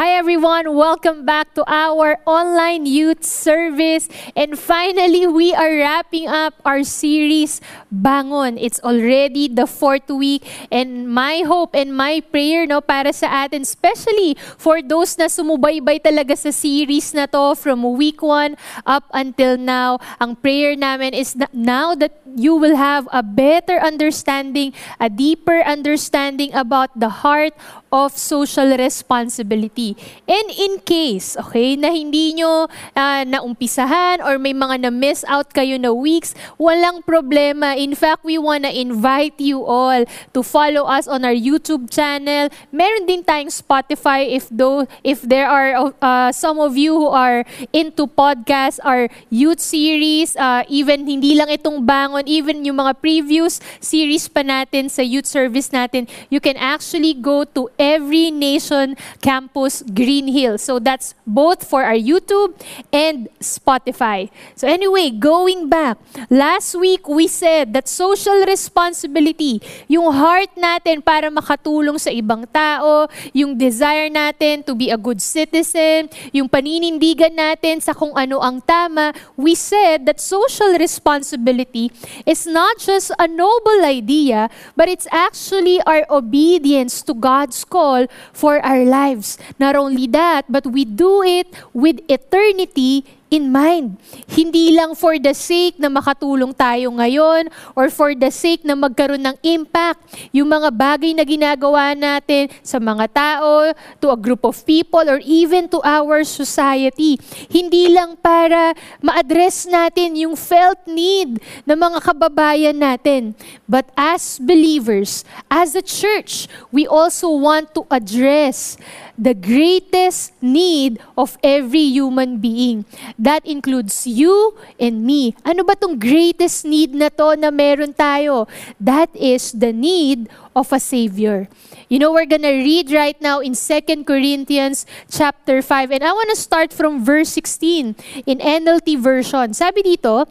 Hi everyone, welcome back to our online youth service. And finally, we are wrapping up our series Bangon. It's already the fourth week and my hope and my prayer no para sa atin, especially for those na sumubaybay talaga sa series na to from week 1 up until now. Ang prayer namin is that now that you will have a better understanding, a deeper understanding about the heart of social responsibility. And in case, okay, na hindi nyo uh, naumpisahan or may mga na-miss out kayo na weeks, walang problema. In fact, we wanna invite you all to follow us on our YouTube channel. Meron din tayong Spotify if though if there are uh, some of you who are into podcasts or youth series, uh, even hindi lang itong bangon, even yung mga previous series pa natin sa youth service natin, you can actually go to Every Nation Campus Green Hill. So that's both for our YouTube and Spotify. So anyway, going back, last week we said that social responsibility, yung heart natin para makatulong sa ibang tao, yung desire natin to be a good citizen, yung paninindigan natin sa kung ano ang tama, we said that social responsibility is not just a noble idea, but it's actually our obedience to God's call for our lives. Not only that, but we do it with eternity in mind. Hindi lang for the sake na makatulong tayo ngayon or for the sake na magkaroon ng impact. Yung mga bagay na ginagawa natin sa mga tao, to a group of people, or even to our society. Hindi lang para ma-address natin yung felt need ng mga kababayan natin. But as believers, as a church, we also want to address the greatest need of every human being. That includes you and me. Ano ba tong greatest need na to na meron tayo? That is the need of a Savior. You know, we're gonna read right now in 2 Corinthians chapter 5. And I want to start from verse 16 in NLT version. Sabi dito,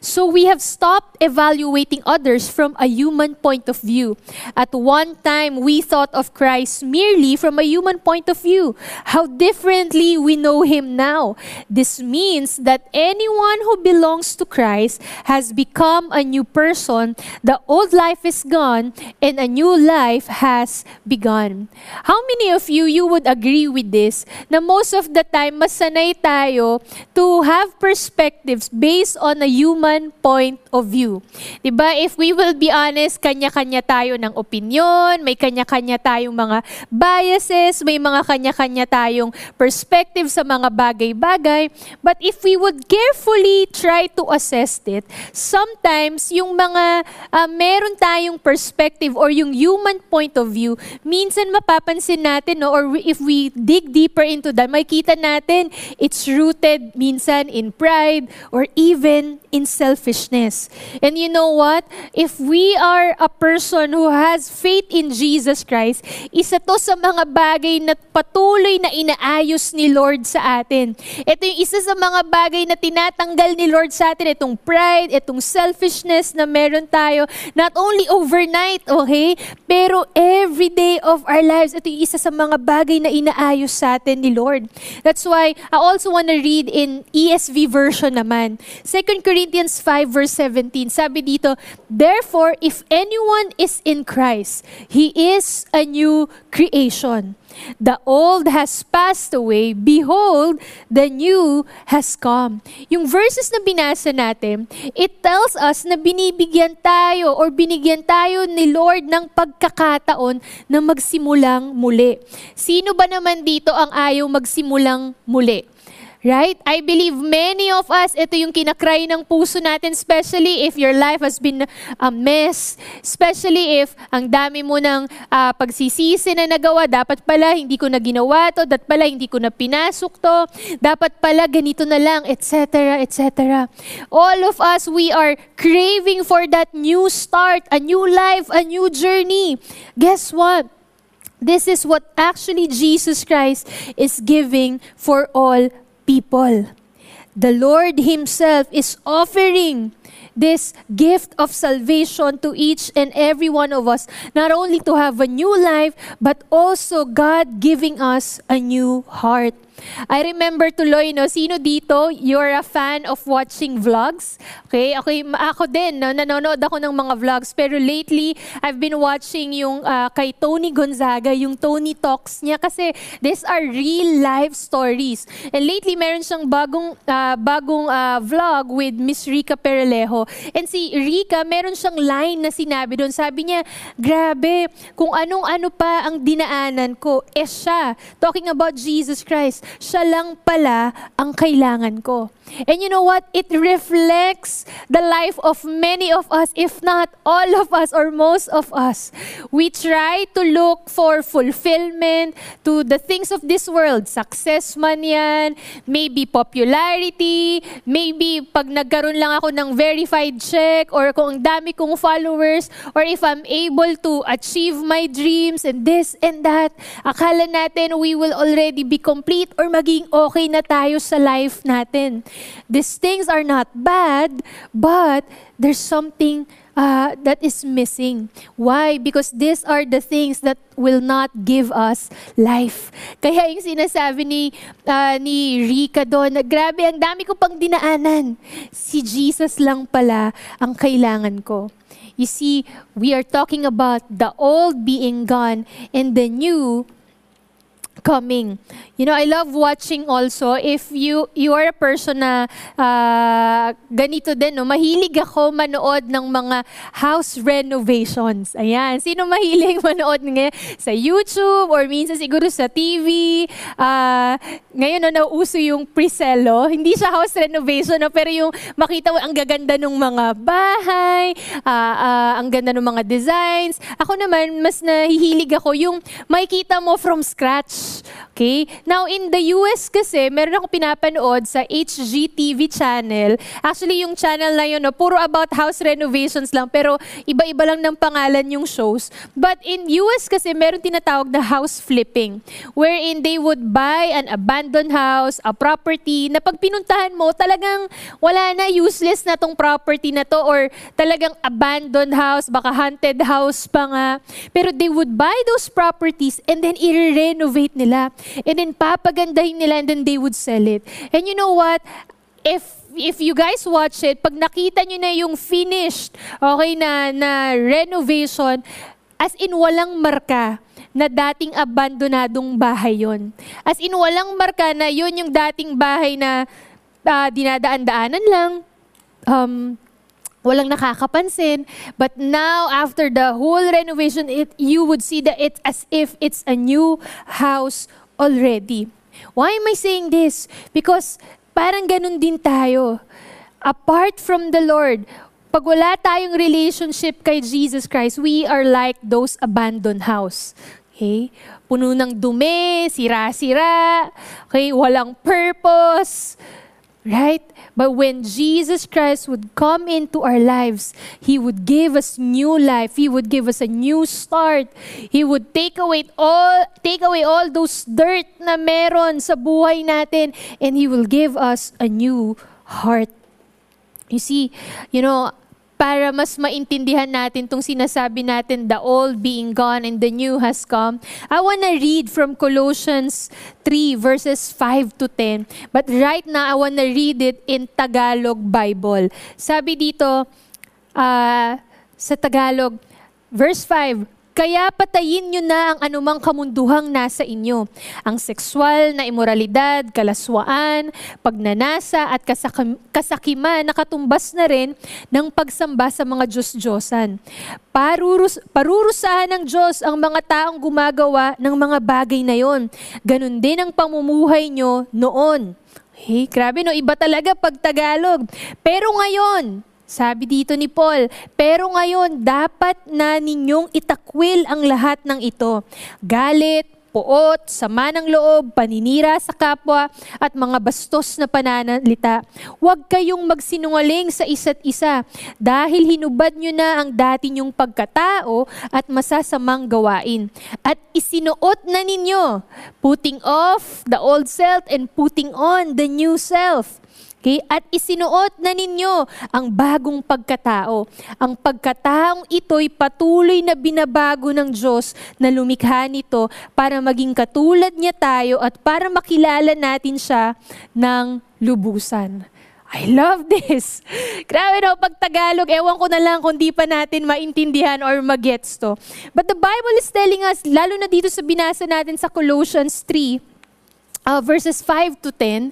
So we have stopped evaluating others from a human point of view. At one time, we thought of Christ merely from a human point of view. How differently we know him now. This means that anyone who belongs to Christ has become a new person. The old life is gone and a new life has begun. How many of you you would agree with this? Na most of the time masanay tayo to have perspectives based on a human point of view. 'Di ba? If we will be honest, kanya-kanya tayo ng opinion, may kanya-kanya tayong mga biases, may mga kanya-kanya tayong perspective sa mga bagay-bagay. But if we would carefully try to assess it, sometimes yung mga uh, meron tayong perspective or yung human point of view, minsan mapapansin natin no or if we dig deeper into that, makita natin it's rooted minsan in pride or even in selfishness. And you know what? If we are a person who has faith in Jesus Christ, isa to sa mga bagay na patuloy na inaayos ni Lord sa atin. Ito yung isa sa mga bagay na tinatanggal ni Lord sa atin, itong pride, itong selfishness na meron tayo, not only overnight, okay? Pero every day of our lives, ito yung isa sa mga bagay na inaayos sa atin ni Lord. That's why I also want to read in ESV version naman. 2 Corinthians Corinthians 5 verse 17, sabi dito, Therefore, if anyone is in Christ, he is a new creation. The old has passed away. Behold, the new has come. Yung verses na binasa natin, it tells us na binibigyan tayo or binigyan tayo ni Lord ng pagkakataon na magsimulang muli. Sino ba naman dito ang ayaw magsimulang muli? Right? I believe many of us, ito yung kinakry ng puso natin, especially if your life has been a mess, especially if ang dami mo ng uh, pagsisisi na nagawa, dapat pala hindi ko na ginawa to, dapat pala hindi ko na pinasok to, dapat pala ganito na lang, etc., etc. All of us, we are craving for that new start, a new life, a new journey. Guess what? This is what actually Jesus Christ is giving for all people. The Lord Himself is offering this gift of salvation to each and every one of us, not only to have a new life, but also God giving us a new heart. I remember tuloy, no, sino dito, you're a fan of watching vlogs? Okay, ako, ako din, no, nanonood ako ng mga vlogs. Pero lately, I've been watching yung uh, kay Tony Gonzaga, yung Tony Talks niya. Kasi these are real life stories. And lately, meron siyang bagong, uh, bagong uh, vlog with Miss Rica Perelejo. And si Rica, meron siyang line na sinabi doon. Sabi niya, grabe, kung anong-ano pa ang dinaanan ko, eh siya. Talking about Jesus Christ siya lang pala ang kailangan ko. And you know what? It reflects the life of many of us, if not all of us or most of us. We try to look for fulfillment to the things of this world. Success man yan, maybe popularity, maybe pag nagkaroon lang ako ng verified check or kung ang dami kong followers or if I'm able to achieve my dreams and this and that. Akala natin we will already be complete or maging okay na tayo sa life natin. These things are not bad, but there's something uh, that is missing. Why? Because these are the things that will not give us life. Kaya yung sinasabi ni, uh, ni Rika doon, na grabe, ang dami ko pang dinaanan. Si Jesus lang pala ang kailangan ko. You see, we are talking about the old being gone and the new coming. You know, I love watching also if you you are a person na uh, ganito din, no? mahilig ako manood ng mga house renovations. Ayan, sino mahilig manood ng sa YouTube or minsan siguro sa TV? Uh, ah, ngayon, no, nauso yung preselo. Hindi siya house renovation, no? pero yung makita mo ang gaganda ng mga bahay, uh, uh, ang ganda ng mga designs. Ako naman, mas nahihilig ako yung makikita mo from scratch Okay? Now, in the US kasi, meron ako pinapanood sa HGTV channel. Actually, yung channel na yun, no, puro about house renovations lang, pero iba-iba lang ng pangalan yung shows. But in US kasi, meron tinatawag na house flipping, wherein they would buy an abandoned house, a property, na pag pinuntahan mo, talagang wala na, useless na tong property na to, or talagang abandoned house, baka haunted house pa nga. Pero they would buy those properties and then i-renovate nila nila. And then papagandahin nila and then they would sell it. And you know what? If if you guys watch it, pag nakita nyo na yung finished, okay, na, na renovation, as in walang marka na dating abandonadong bahay yon. As in walang marka na yun yung dating bahay na uh, dinadaan-daanan lang. Um, walang nakakapansin. But now, after the whole renovation, it, you would see that it's as if it's a new house already. Why am I saying this? Because parang ganun din tayo. Apart from the Lord, pag wala tayong relationship kay Jesus Christ, we are like those abandoned house. Okay? Puno ng dumi, sira-sira, okay? walang purpose, Right? But when Jesus Christ would come into our lives, He would give us new life. He would give us a new start. He would take away all, take away all those dirt na meron sa buhay natin, and He will give us a new heart. You see, you know, para mas maintindihan natin tong sinasabi natin, the old being gone and the new has come, I want to read from Colossians 3 verses 5 to 10. But right now, I want to read it in Tagalog Bible. Sabi dito, uh, sa Tagalog, verse 5, kaya patayin nyo na ang anumang kamunduhang nasa inyo. Ang sexual na imoralidad, kalaswaan, pagnanasa at kasakim- kasakiman na katumbas na rin ng pagsamba sa mga Diyos-Diyosan. Parurus, parurusahan ng Diyos ang mga taong gumagawa ng mga bagay na yon. Ganon din ang pamumuhay nyo noon. Hey, grabe no, iba talaga pag Tagalog. Pero ngayon, sabi dito ni Paul, pero ngayon dapat na ninyong itakwil ang lahat ng ito. Galit, puot, sama ng loob, paninira sa kapwa, at mga bastos na pananalita. Huwag kayong magsinungaling sa isa't isa dahil hinubad nyo na ang dati nyong pagkatao at masasamang gawain. At isinuot na ninyo, putting off the old self and putting on the new self Okay? At isinuot na ninyo ang bagong pagkatao. Ang pagkataong ito'y patuloy na binabago ng Diyos na lumikha nito para maging katulad niya tayo at para makilala natin siya ng lubusan. I love this. Grabe no, pag Tagalog, ewan ko na lang kung di pa natin maintindihan or magets to. But the Bible is telling us, lalo na dito sa binasa natin sa Colossians 3, uh, verses 5 to 10,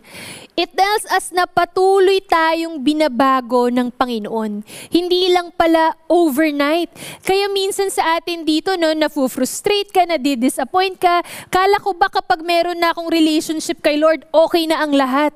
it tells us na patuloy tayong binabago ng Panginoon. Hindi lang pala overnight. Kaya minsan sa atin dito, no, nafu-frustrate ka, na disappoint ka, kala ko ba kapag meron na akong relationship kay Lord, okay na ang lahat.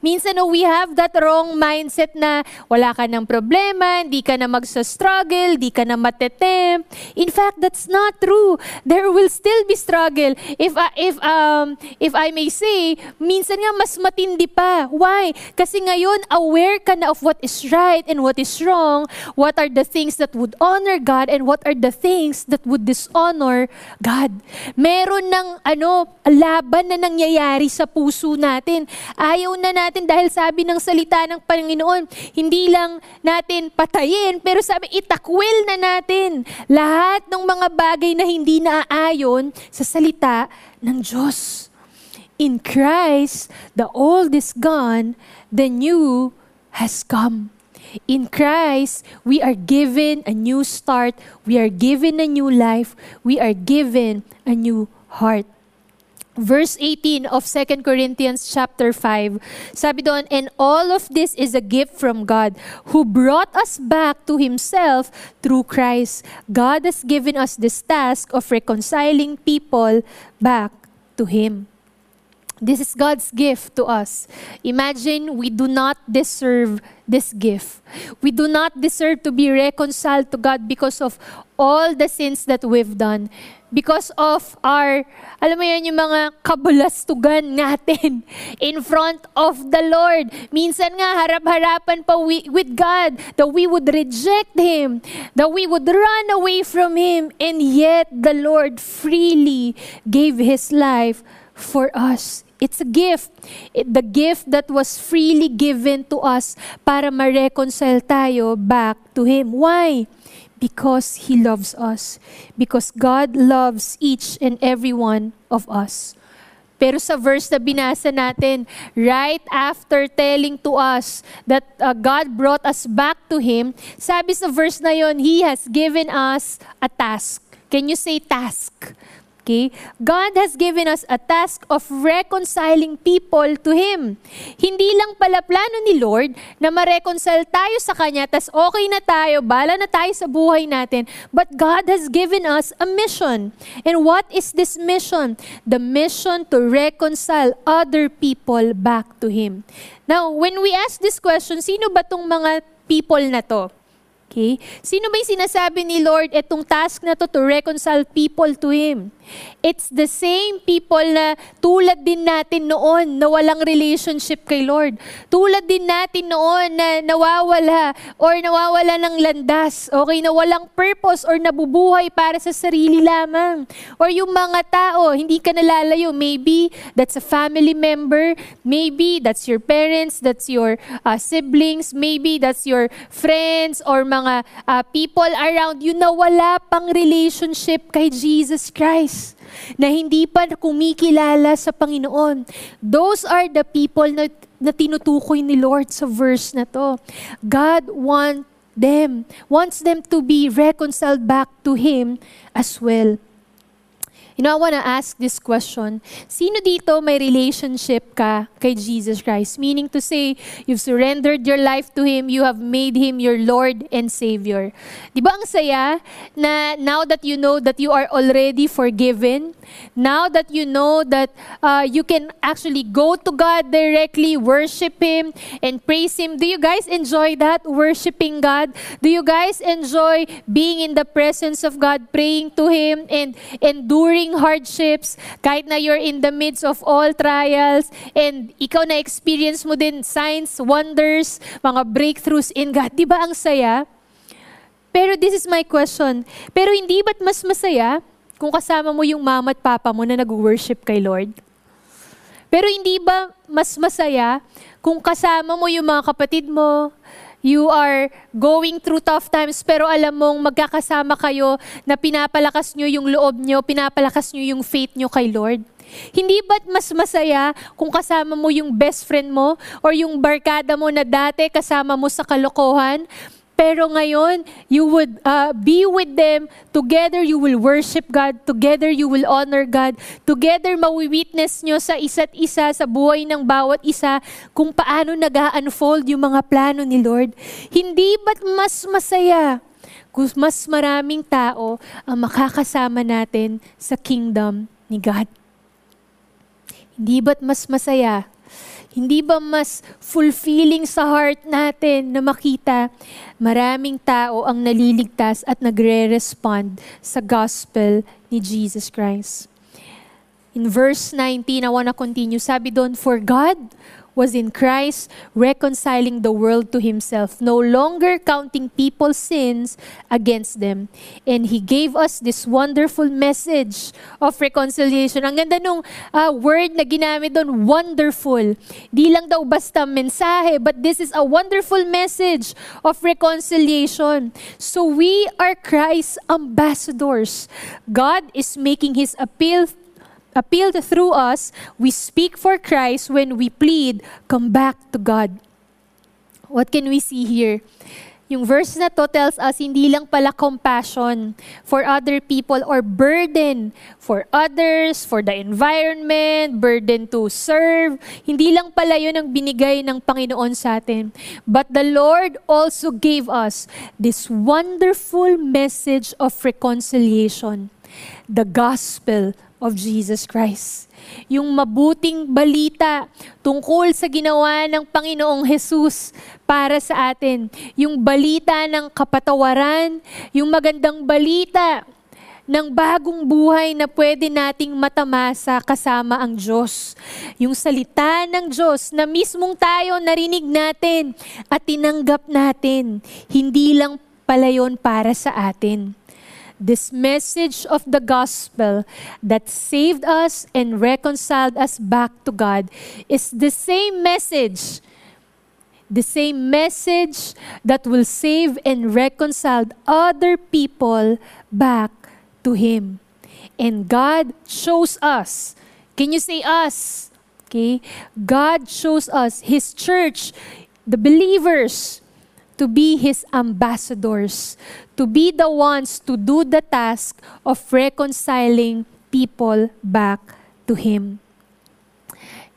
Minsan no, we have that wrong mindset na wala ka ng problema, hindi ka na magsa-struggle, hindi ka na matetempt. In fact, that's not true. There will still be struggle. If, uh, if, um, if I may say, minsan nga mas matindi pa. Why? Kasi ngayon, aware ka na of what is right and what is wrong, what are the things that would honor God and what are the things that would dishonor God. Meron ng ano, laban na nangyayari sa puso natin. Ayaw na natin dahil sabi ng salita ng Panginoon, hindi lang natin patayin, pero sabi itakwil na natin lahat ng mga bagay na hindi naaayon sa salita ng Diyos. In Christ, the old is gone, the new has come. In Christ, we are given a new start, we are given a new life, we are given a new heart verse 18 of 2 Corinthians chapter 5. Sabi doon, and all of this is a gift from God who brought us back to himself through Christ. God has given us this task of reconciling people back to him. This is God's gift to us. Imagine we do not deserve this gift. We do not deserve to be reconciled to God because of all the sins that we've done because of our, alam mo yan, yung mga kabulastugan natin in front of the Lord. Minsan nga, harap-harapan pa we, with God, that we would reject Him, that we would run away from Him, and yet the Lord freely gave His life for us. It's a gift. It, the gift that was freely given to us para ma-reconcile tayo back to Him. Why? Because He loves us. Because God loves each and every one of us. Pero sa verse na binasa natin, right after telling to us that uh, God brought us back to Him, sabi sa verse na yon, He has given us a task. Can you say task? Okay? God has given us a task of reconciling people to Him. Hindi lang pala plano ni Lord na ma-reconcile tayo sa Kanya, tas okay na tayo, bala na tayo sa buhay natin. But God has given us a mission. And what is this mission? The mission to reconcile other people back to Him. Now, when we ask this question, sino ba tong mga people na to? Okay? Sino ba yung sinasabi ni Lord itong task na to to reconcile people to Him? It's the same people na tulad din natin noon na walang relationship kay Lord. Tulad din natin noon na nawawala or nawawala ng landas, okay, na walang purpose or nabubuhay para sa sarili lamang. Or yung mga tao, hindi ka nalalayo. Maybe that's a family member, maybe that's your parents, that's your uh, siblings, maybe that's your friends or mga uh, people around you na wala pang relationship kay Jesus Christ na hindi pa kumikilala sa Panginoon. Those are the people na, na tinutukoy ni Lord sa verse na to. God want them, wants them to be reconciled back to Him as well. You know, I want to ask this question. Sino dito may relationship ka kay Jesus Christ? Meaning to say, you've surrendered your life to Him, you have made Him your Lord and Savior. Di ba ang saya na now that you know that you are already forgiven, now that you know that uh, you can actually go to God directly, worship Him, and praise Him. Do you guys enjoy that, worshiping God? Do you guys enjoy being in the presence of God, praying to Him, and enduring during hardships, kahit na you're in the midst of all trials, and ikaw na experience mo din signs, wonders, mga breakthroughs in God. Di ba ang saya? Pero this is my question. Pero hindi ba't mas masaya kung kasama mo yung mama at papa mo na nag-worship kay Lord? Pero hindi ba mas masaya kung kasama mo yung mga kapatid mo, you are going through tough times, pero alam mong magkakasama kayo na pinapalakas nyo yung loob nyo, pinapalakas nyo yung faith nyo kay Lord? Hindi ba't mas masaya kung kasama mo yung best friend mo or yung barkada mo na dati kasama mo sa kalokohan? Pero ngayon, you would uh, be with them. Together, you will worship God. Together, you will honor God. Together, mawi-witness nyo sa isa't isa, sa buhay ng bawat isa, kung paano nag unfold yung mga plano ni Lord. Hindi ba't mas masaya kung mas maraming tao ang makakasama natin sa kingdom ni God? Hindi ba't mas masaya hindi ba mas fulfilling sa heart natin na makita maraming tao ang naliligtas at nagre-respond sa gospel ni Jesus Christ? In verse 19, I want to continue. Sabi doon, For God was in Christ reconciling the world to himself, no longer counting people's sins against them. And he gave us this wonderful message of reconciliation. Ang ganda nung uh, word na ginamit doon, wonderful. Di lang daw basta mensahe, but this is a wonderful message of reconciliation. So we are Christ's ambassadors. God is making his appeal appealed through us, we speak for Christ when we plead, come back to God. What can we see here? Yung verse na to tells us hindi lang pala compassion for other people or burden for others, for the environment, burden to serve. Hindi lang pala yun ang binigay ng Panginoon sa atin. But the Lord also gave us this wonderful message of reconciliation. The gospel of Jesus Christ. Yung mabuting balita tungkol sa ginawa ng Panginoong Jesus para sa atin. Yung balita ng kapatawaran, yung magandang balita ng bagong buhay na pwede nating matamasa kasama ang Diyos. Yung salita ng Diyos na mismong tayo narinig natin at tinanggap natin. Hindi lang pala yon para sa atin this message of the gospel that saved us and reconciled us back to God is the same message, the same message that will save and reconcile other people back to Him. And God chose us. Can you say us? Okay? God chose us, His church, the believers, to be His ambassadors, to be the ones to do the task of reconciling people back to Him.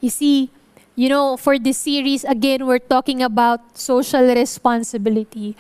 You see, you know, for this series, again, we're talking about social responsibility.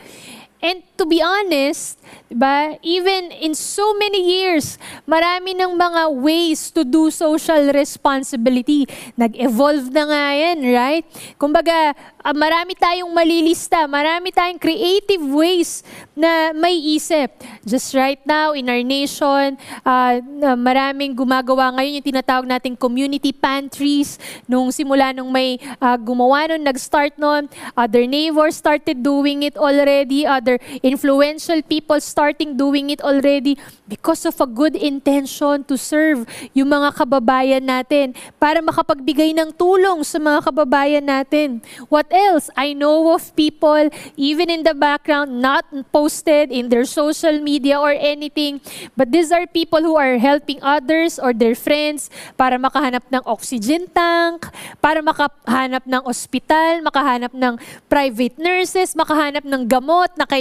And to be honest, diba, even in so many years, marami ng mga ways to do social responsibility. Nag-evolve na nga yan, right? Kumbaga, uh, marami tayong malilista, marami tayong creative ways na may isip. Just right now, in our nation, uh, maraming gumagawa ngayon yung tinatawag nating community pantries. Nung simula nung may uh, gumawa nun, nag-start nun, other neighbors started doing it already, other influential people starting doing it already because of a good intention to serve yung mga kababayan natin para makapagbigay ng tulong sa mga kababayan natin. What else? I know of people, even in the background, not posted in their social media or anything, but these are people who are helping others or their friends para makahanap ng oxygen tank, para makahanap ng ospital, makahanap ng private nurses, makahanap ng gamot na kailangan,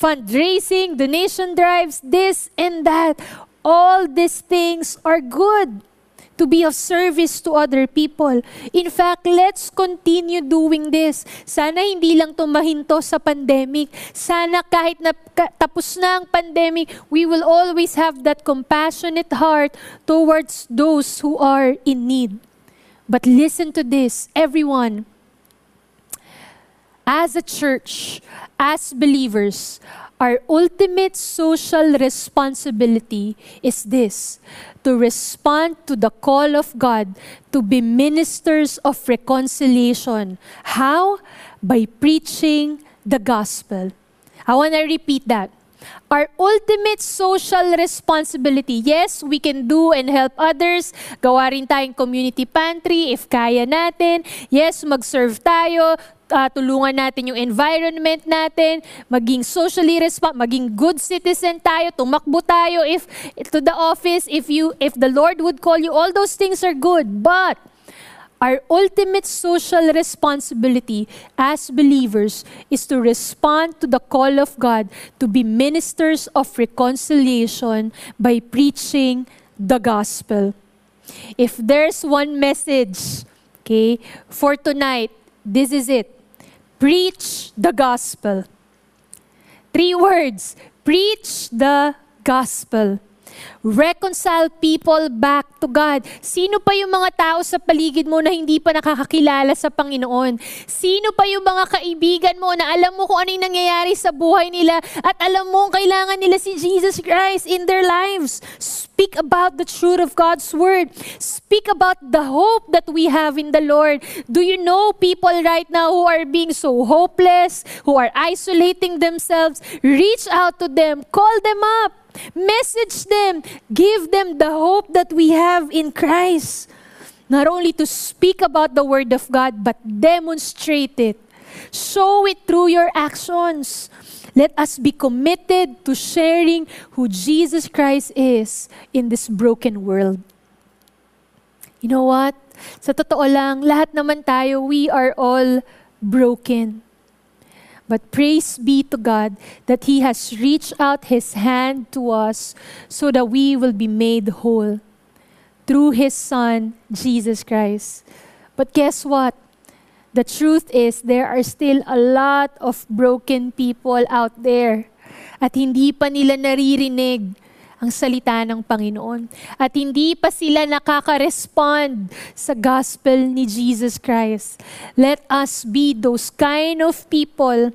fundraising, donation drives, this and that. All these things are good to be of service to other people. In fact, let's continue doing this. Sana hindi lang tumahinto sa pandemic. Sana kahit na tapos na ang pandemic, we will always have that compassionate heart towards those who are in need. But listen to this, everyone. As a church, as believers, our ultimate social responsibility is this to respond to the call of God to be ministers of reconciliation. How? By preaching the gospel. I want to repeat that. Our ultimate social responsibility. Yes, we can do and help others. Gawa rin tayong community pantry if kaya natin. Yes, mag-serve tayo. Uh, tulungan natin yung environment natin, maging socially responsible, maging good citizen tayo, tumakbo tayo if to the office, if you if the Lord would call you, all those things are good. But Our ultimate social responsibility as believers is to respond to the call of God to be ministers of reconciliation by preaching the gospel. If there's one message, okay, for tonight, this is it. Preach the gospel. Three words. Preach the gospel. Reconcile people back to God. Sino pa yung mga tao sa paligid mo na hindi pa nakakakilala sa Panginoon? Sino pa yung mga kaibigan mo na alam mo kung ano yung nangyayari sa buhay nila at alam mo kailangan nila si Jesus Christ in their lives? Speak about the truth of God's Word. Speak about the hope that we have in the Lord. Do you know people right now who are being so hopeless, who are isolating themselves? Reach out to them. Call them up. Message them. Give them the hope that we have in Christ. Not only to speak about the Word of God, but demonstrate it. Show it through your actions. Let us be committed to sharing who Jesus Christ is in this broken world. You know what? Sa totoo lang, lahat naman tayo, we are all broken. But praise be to God that He has reached out His hand to us so that we will be made whole through His Son, Jesus Christ. But guess what? The truth is, there are still a lot of broken people out there at hindi pa nila naririnig ang salita ng Panginoon. At hindi pa sila nakaka-respond sa gospel ni Jesus Christ. Let us be those kind of people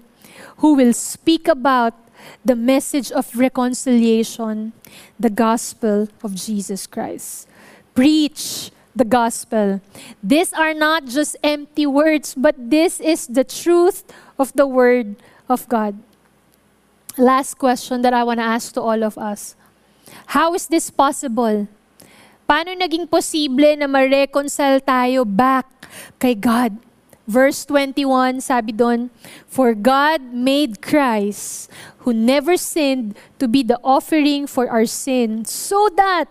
who will speak about the message of reconciliation, the gospel of Jesus Christ. Preach the gospel. These are not just empty words, but this is the truth of the word of God. Last question that I want to ask to all of us. How is this possible? Paano naging posible na ma-reconcile tayo back kay God? Verse 21, sabi doon, For God made Christ, who never sinned, to be the offering for our sins, so that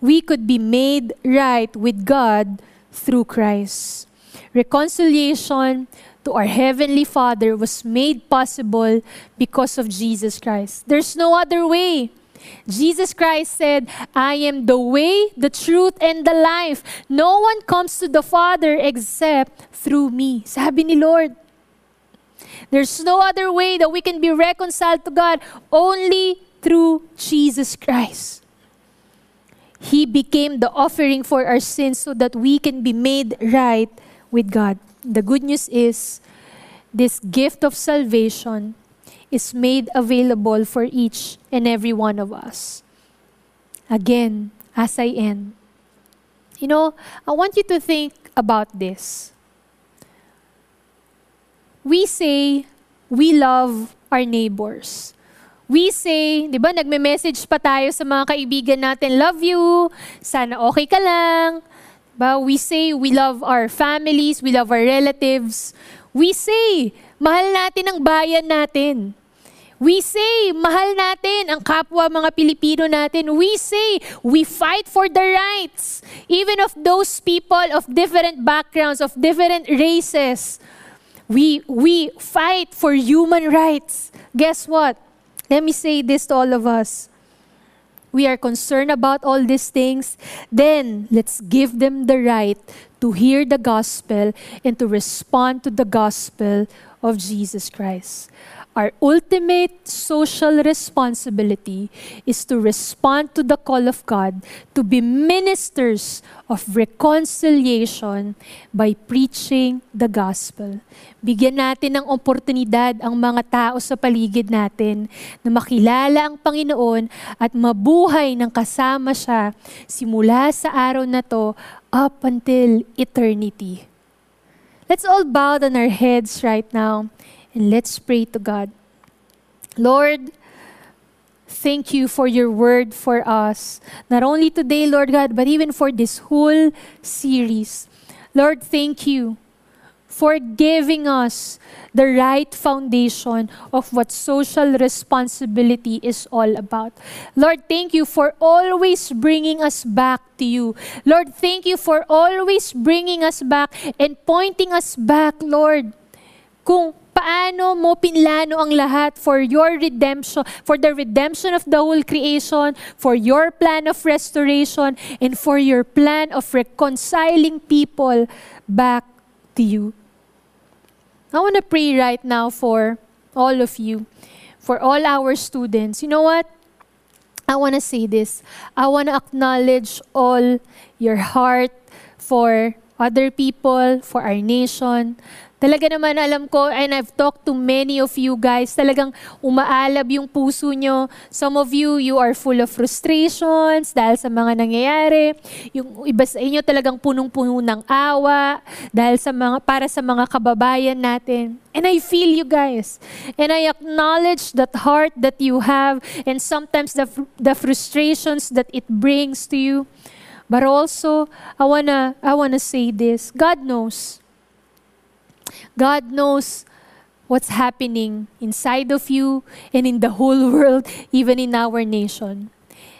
we could be made right with God through Christ. Reconciliation to our Heavenly Father was made possible because of Jesus Christ. There's no other way. Jesus Christ said, I am the way, the truth, and the life. No one comes to the Father except through me. Sabi ni Lord. There's no other way that we can be reconciled to God only through Jesus Christ. He became the offering for our sins so that we can be made right with God. The good news is this gift of salvation is made available for each and every one of us. Again, as I end, you know, I want you to think about this. We say we love our neighbors. We say, di ba, nagme-message pa tayo sa mga kaibigan natin, love you, sana okay ka lang. Diba? We say we love our families, we love our relatives. We say, mahal natin ang bayan natin. We say, mahal natin ang kapwa mga Pilipino natin. We say, we fight for the rights, even of those people of different backgrounds, of different races. We, we fight for human rights. Guess what? Let me say this to all of us. We are concerned about all these things. Then, let's give them the right to hear the gospel and to respond to the gospel of Jesus Christ. Our ultimate social responsibility is to respond to the call of God to be ministers of reconciliation by preaching the gospel. Bigyan natin ng oportunidad ang mga tao sa paligid natin na makilala ang Panginoon at mabuhay ng kasama siya simula sa araw na to up until eternity. Let's all bow down our heads right now. And let's pray to God. Lord, thank you for your word for us. Not only today, Lord God, but even for this whole series. Lord, thank you for giving us the right foundation of what social responsibility is all about. Lord, thank you for always bringing us back to you. Lord, thank you for always bringing us back and pointing us back, Lord, kung paano mo pinlano ang lahat for your redemption, for the redemption of the whole creation, for your plan of restoration, and for your plan of reconciling people back to you. I want to pray right now for all of you, for all our students. You know what? I want to say this. I want to acknowledge all your heart for other people, for our nation. Talaga naman alam ko, and I've talked to many of you guys, talagang umaalab yung puso nyo. Some of you, you are full of frustrations dahil sa mga nangyayari. Yung iba sa inyo talagang punong-puno ng awa dahil sa mga, para sa mga kababayan natin. And I feel you guys. And I acknowledge that heart that you have and sometimes the, the frustrations that it brings to you. But also, I wanna, I wanna say this. God knows. God knows what's happening inside of you and in the whole world, even in our nation.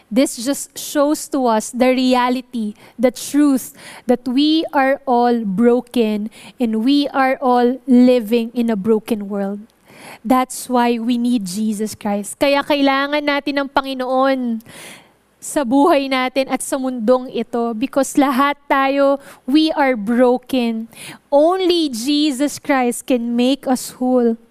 This just shows to us the reality, the truth that we are all broken and we are all living in a broken world. That's why we need Jesus Christ. Kaya kailangan natin ng Panginoon sa buhay natin at sa mundong ito because lahat tayo, we are broken. Only Jesus Christ can make us whole.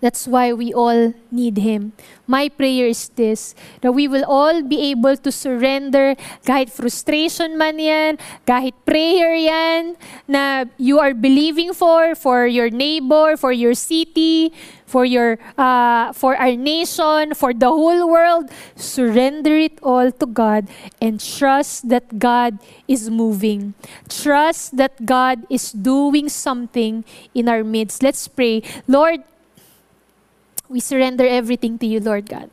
That's why we all need Him. My prayer is this, that we will all be able to surrender kahit frustration man yan, kahit prayer yan, na you are believing for, for your neighbor, for your city, for your uh, for our nation, for the whole world. Surrender it all to God and trust that God is moving. Trust that God is doing something in our midst. Let's pray. Lord, we surrender everything to you, Lord God.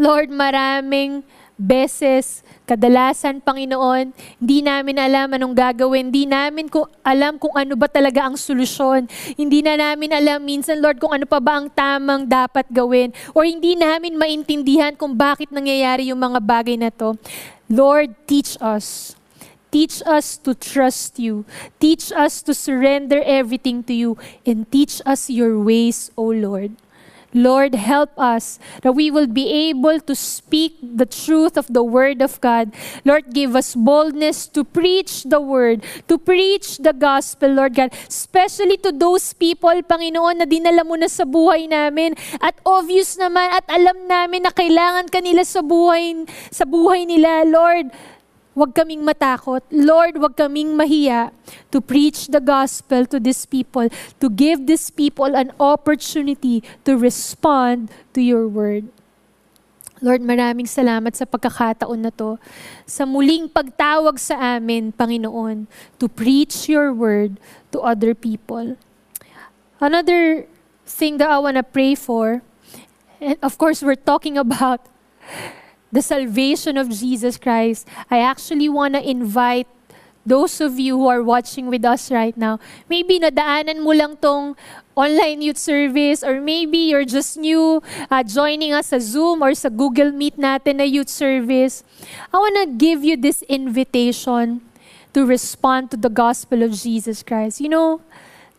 Lord, maraming beses, kadalasan, Panginoon, hindi namin alam anong gagawin. Hindi namin ko alam kung ano ba talaga ang solusyon. Hindi na namin alam minsan, Lord, kung ano pa ba ang tamang dapat gawin. Or hindi namin maintindihan kung bakit nangyayari yung mga bagay na to. Lord, teach us. Teach us to trust you. Teach us to surrender everything to you. And teach us your ways, O Lord. Lord, help us that we will be able to speak the truth of the Word of God. Lord, give us boldness to preach the Word, to preach the gospel, Lord God, especially to those people, Panginoon, na dinala mo na sa buhay namin. At obvious naman at alam namin na kailangan kanila sa buhay, sa buhay nila, Lord. Huwag kaming matakot. Lord, huwag kaming mahiya to preach the gospel to these people, to give these people an opportunity to respond to your word. Lord, maraming salamat sa pagkakataon na to, sa muling pagtawag sa amin, Panginoon, to preach your word to other people. Another thing that I want to pray for, and of course, we're talking about the salvation of Jesus Christ, I actually want to invite those of you who are watching with us right now, maybe nadaanan mo lang tong online youth service or maybe you're just new uh, joining us sa Zoom or sa Google Meet natin na youth service. I want to give you this invitation to respond to the gospel of Jesus Christ. You know,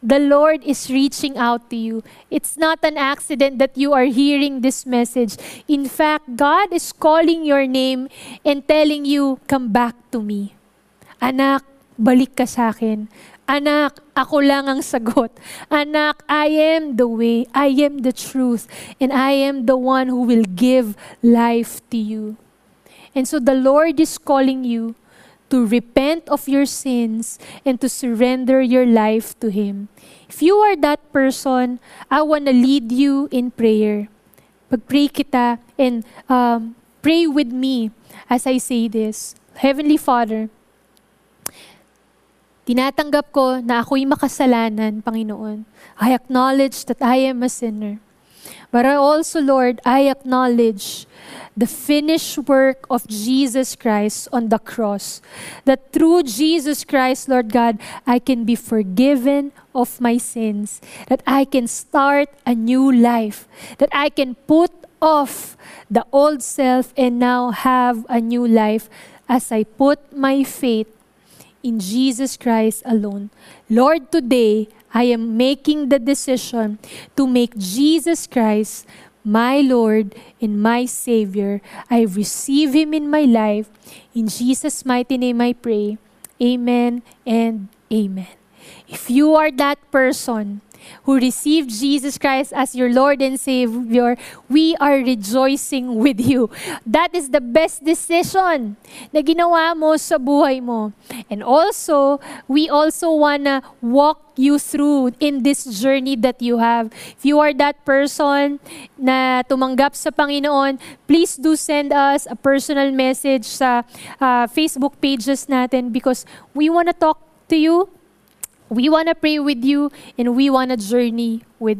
the Lord is reaching out to you. It's not an accident that you are hearing this message. In fact, God is calling your name and telling you, come back to me. Anak, balik ka sa akin. Anak, ako lang ang sagot. Anak, I am the way, I am the truth, and I am the one who will give life to you. And so the Lord is calling you to repent of your sins and to surrender your life to Him. If you are that person, I want to lead you in prayer. Pag-pray kita and um, pray with me as I say this. Heavenly Father, tinatanggap ko na ako'y makasalanan, Panginoon. I acknowledge that I am a sinner. But I also, Lord, I acknowledge the finished work of Jesus Christ on the cross. That through Jesus Christ, Lord God, I can be forgiven of my sins. That I can start a new life. That I can put off the old self and now have a new life as I put my faith in Jesus Christ alone. Lord, today I am making the decision to make Jesus Christ my Lord and my Savior. I receive Him in my life. In Jesus' mighty name I pray. Amen and amen. If you are that person, who received Jesus Christ as your Lord and Savior, we are rejoicing with you. That is the best decision na ginawa mo sa buhay mo. And also, we also wanna walk you through in this journey that you have. If you are that person na tumanggap sa Panginoon, please do send us a personal message sa uh, Facebook pages natin because we wanna talk to you We want to pray with you and we want to journey with